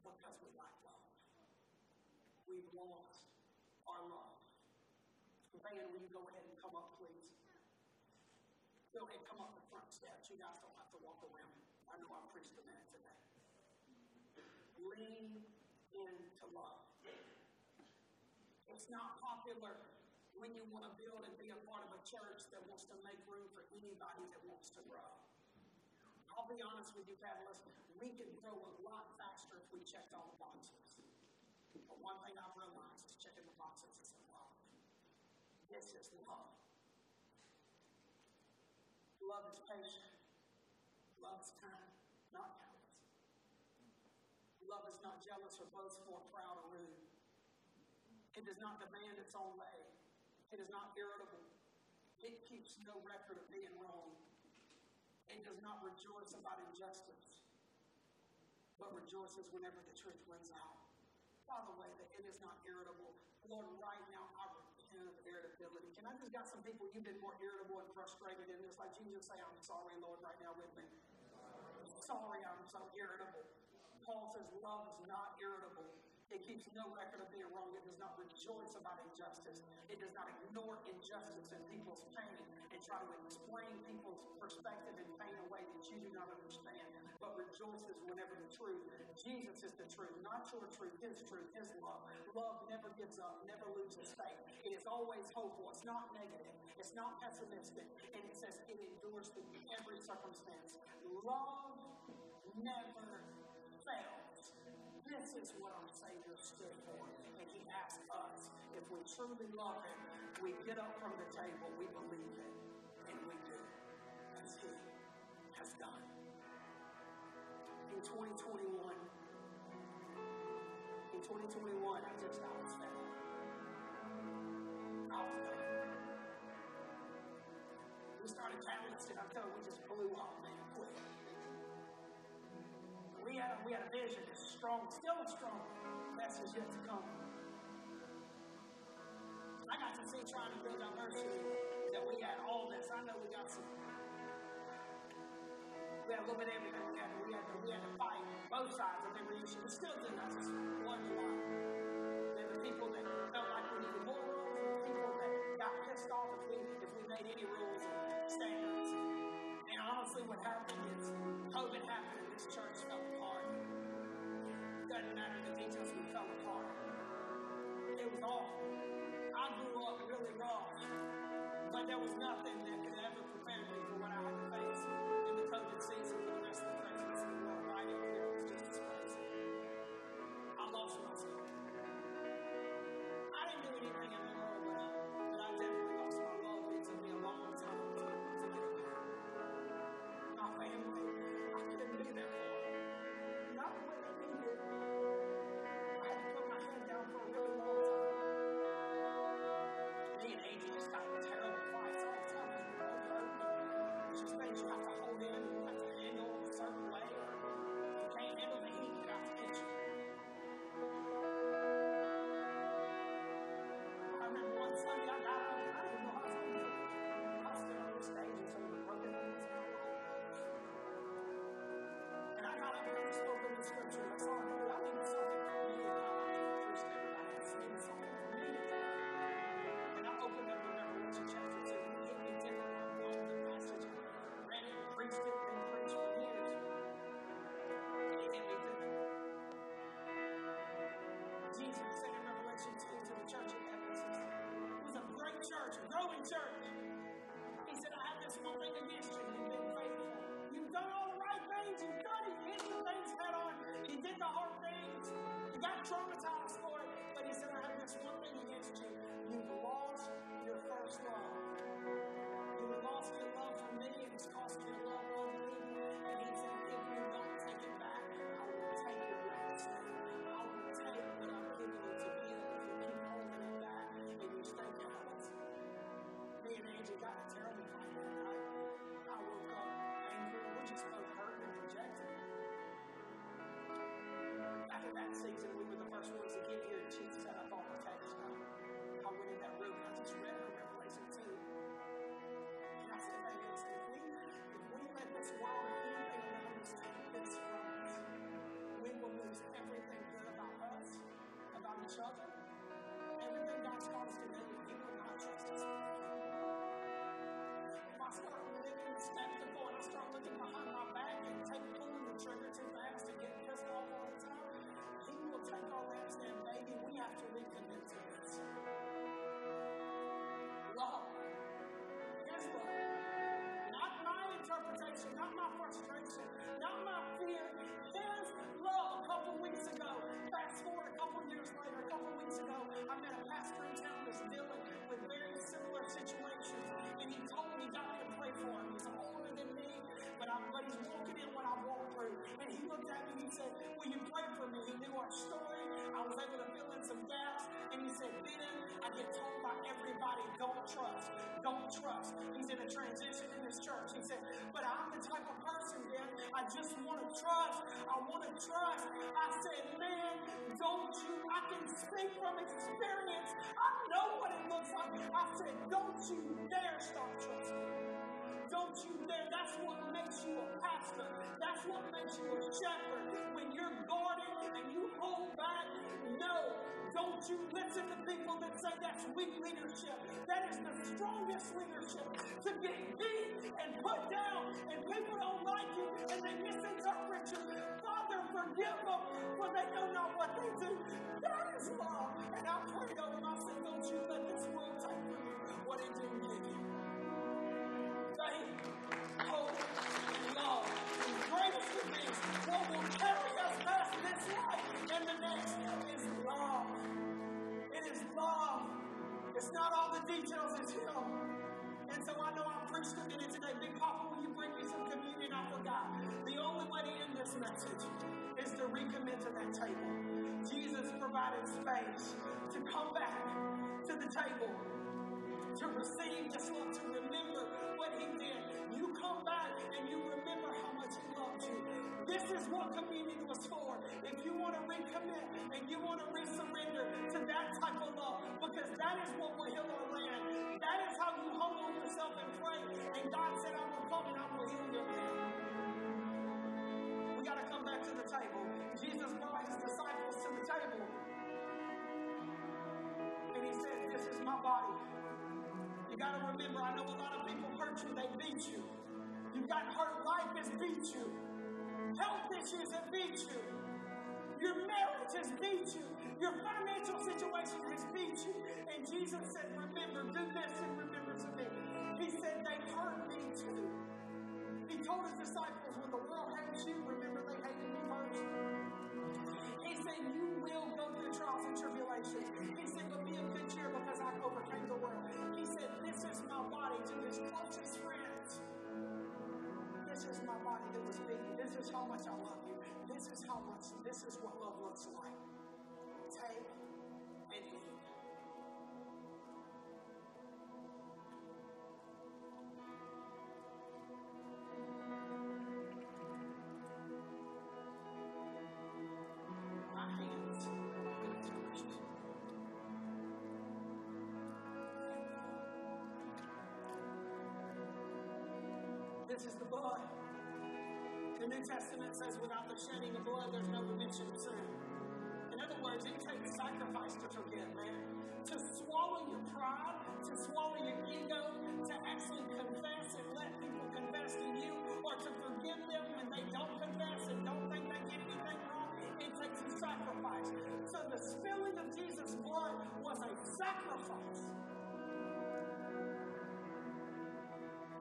Because we like love. Our love. Van, will you go ahead and come up, please? Go ahead, come up the front steps. You guys don't have to walk around. I know I preached a minute today. Lean into love. It's not popular when you want to build and be a part of a church that wants to make room for anybody that wants to grow. I'll be honest with you, Catalyst, we can grow a lot faster if we checked all the boxes. But one thing I've realized is checking the boxes love. This is love. Love is patient. Love is kind, not callous. Love is not jealous or boastful or proud or rude. It does not demand its own way. It is not irritable. It keeps no record of being wrong. It does not rejoice about injustice, but rejoices whenever the truth wins out. By the way, that it is not irritable. Lord, right now I repent of irritability. Can I just got some people you've been more irritable and frustrated in this? Like Jesus say, I'm sorry, Lord, right now with me. Sorry, I'm so irritable. Paul says love is not irritable. It keeps no record of being wrong. It does not rejoice about injustice. It does not ignore injustice and people's pain and try to explain people's perspective and pain away that you do not understand, but rejoices whenever the truth. Jesus is the truth, not your truth, His truth, His love. Love never gives up, never loses faith. It is always hopeful. It's not negative. It's not pessimistic. And it says it endures through every circumstance. Love never fails. This is what our Savior stood for. And He asked us if we truly love Him, we get up from the table, we believe it, and we do as He has done. In 2021, in 2021, I just, I was was. We started canvassing, I told you, we just blew off. We had, a, we had a vision, strong, still a strong message yet to come. I got to see trying to build diversity that we had all this. I know we got some. We had a little bit of everything. We had, we had, to, we had to fight both sides of every issue. We still did not just one one. There were people that felt like we needed more rules, people that got pissed off if we, if we made any rules and standards. And honestly, what happened It was awful. I grew up really rough, but there was nothing that could ever prepare me for what I had in Revelation 2 to the church of Ephesus, it was a great church, a growing church. He said, I have this one thing against you. You've been faithful. You've done all the right things. You've done it. Hit the things head on. You did the hard And Angie got a terrible interpretation, not my frustration, not my fear. His love a couple weeks ago. Fast forward a couple years later, a couple weeks ago, I met a pastor in town that's dealing with very similar situations. And he told me, me to pray for him. He's older than me, but, I, but he's walking in what I walked through. And he looked at me and he said, Will you pray for me? He knew our story. I was able to fill in some gaps. And he said, Ben, I get told by everybody, don't trust. Don't trust. He's in a transition in his church. He said, But I'm the type of person, Ben, I just want to trust. I want to trust. I said, Man, don't you? I can speak from experience. I know what it looks like. I said, Don't you dare stop trusting. Don't you dare. That's what makes you a pastor. That's what makes you a shepherd. When you're guarded and you hold back, no, don't you listen to people that say that's weak leadership. That is the strongest leadership. To get beat and put down, and people don't like you, and they misinterpret you. Father, forgive them, for they know not what they do. That is love. And I prayed over said, don't you let this world take from you what it didn't give you. Details, it's Him. And so I know I preached a minute today. Big Papa, will you bring me some communion? I forgot. The only way to end this message is to recommit to that table. Jesus provided space to come back to the table, to receive this love, to remember what He did. You come back and you remember how much He loved you. This is what communion was for. If you want to recommit and you want to resurrender to that type of love, because that is what will heal our. That is how you humble yourself and pray. And God said, I will come and I will heal your land. We got to come back to the table. Jesus brought his disciples to the table. And he said, This is my body. You got to remember, I know a lot of people hurt you, they beat you. You got hurt, life has beat you. Health issues have beat you. Your marriage has beat you. Your financial situation has beat you. And Jesus said, Remember, do this in remembrance of me. He said, They hurt me too. He told his disciples, When the world hates you, remember they hated me first. He said, You will go through trials and tribulations. He said, But be of good cheer because I overcame the world. He said, This is my body to his closest friends. This is my body that was beaten. This is how much I love. This is how much, this is what love looks like. Take and eat. This is the blood. The New Testament says, without the shedding of blood, there's no remission of sin. In other words, it takes sacrifice to forgive, man. To swallow your pride, to swallow your ego, to actually confess and let people confess to you, or to forgive them when they don't confess and don't think they did anything wrong, it takes a sacrifice. So the spilling of Jesus' blood was a sacrifice.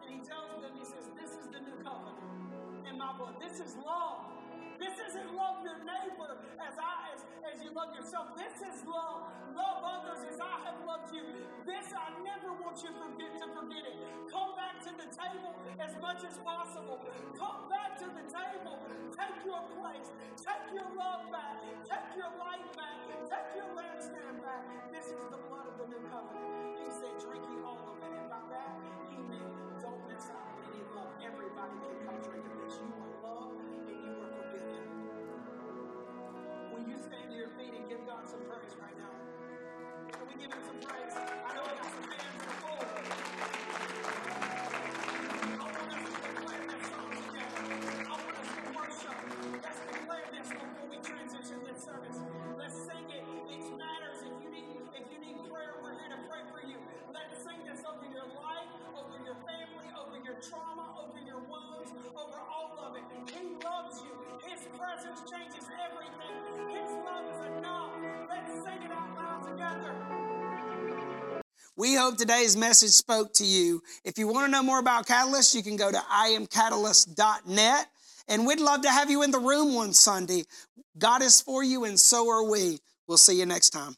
And he tells them, he says, This is the new covenant in my. This is love. This isn't love your neighbor as I as, as you love yourself. This is love. Love others as I have loved you. This I never want you forget to forget it. Come back to the table as much as possible. Come back to the table. Take your place. Take your love back. Take your life back. Take your lampstand back. This is the blood of the new covenant. He said, drink ye all of it. And by that, he meant out on any love. Everybody can come of this. You are loved and you are forgiven. Will you stand to your feet and give God some praise right now? Can we give him some praise? I know we got some hands in. Over all of it. He loves you. His presence changes everything. His love is enough. Let's sing it out loud together. We hope today's message spoke to you. If you want to know more about Catalyst, you can go to iamcatalyst.net. And we'd love to have you in the room one Sunday. God is for you, and so are we. We'll see you next time.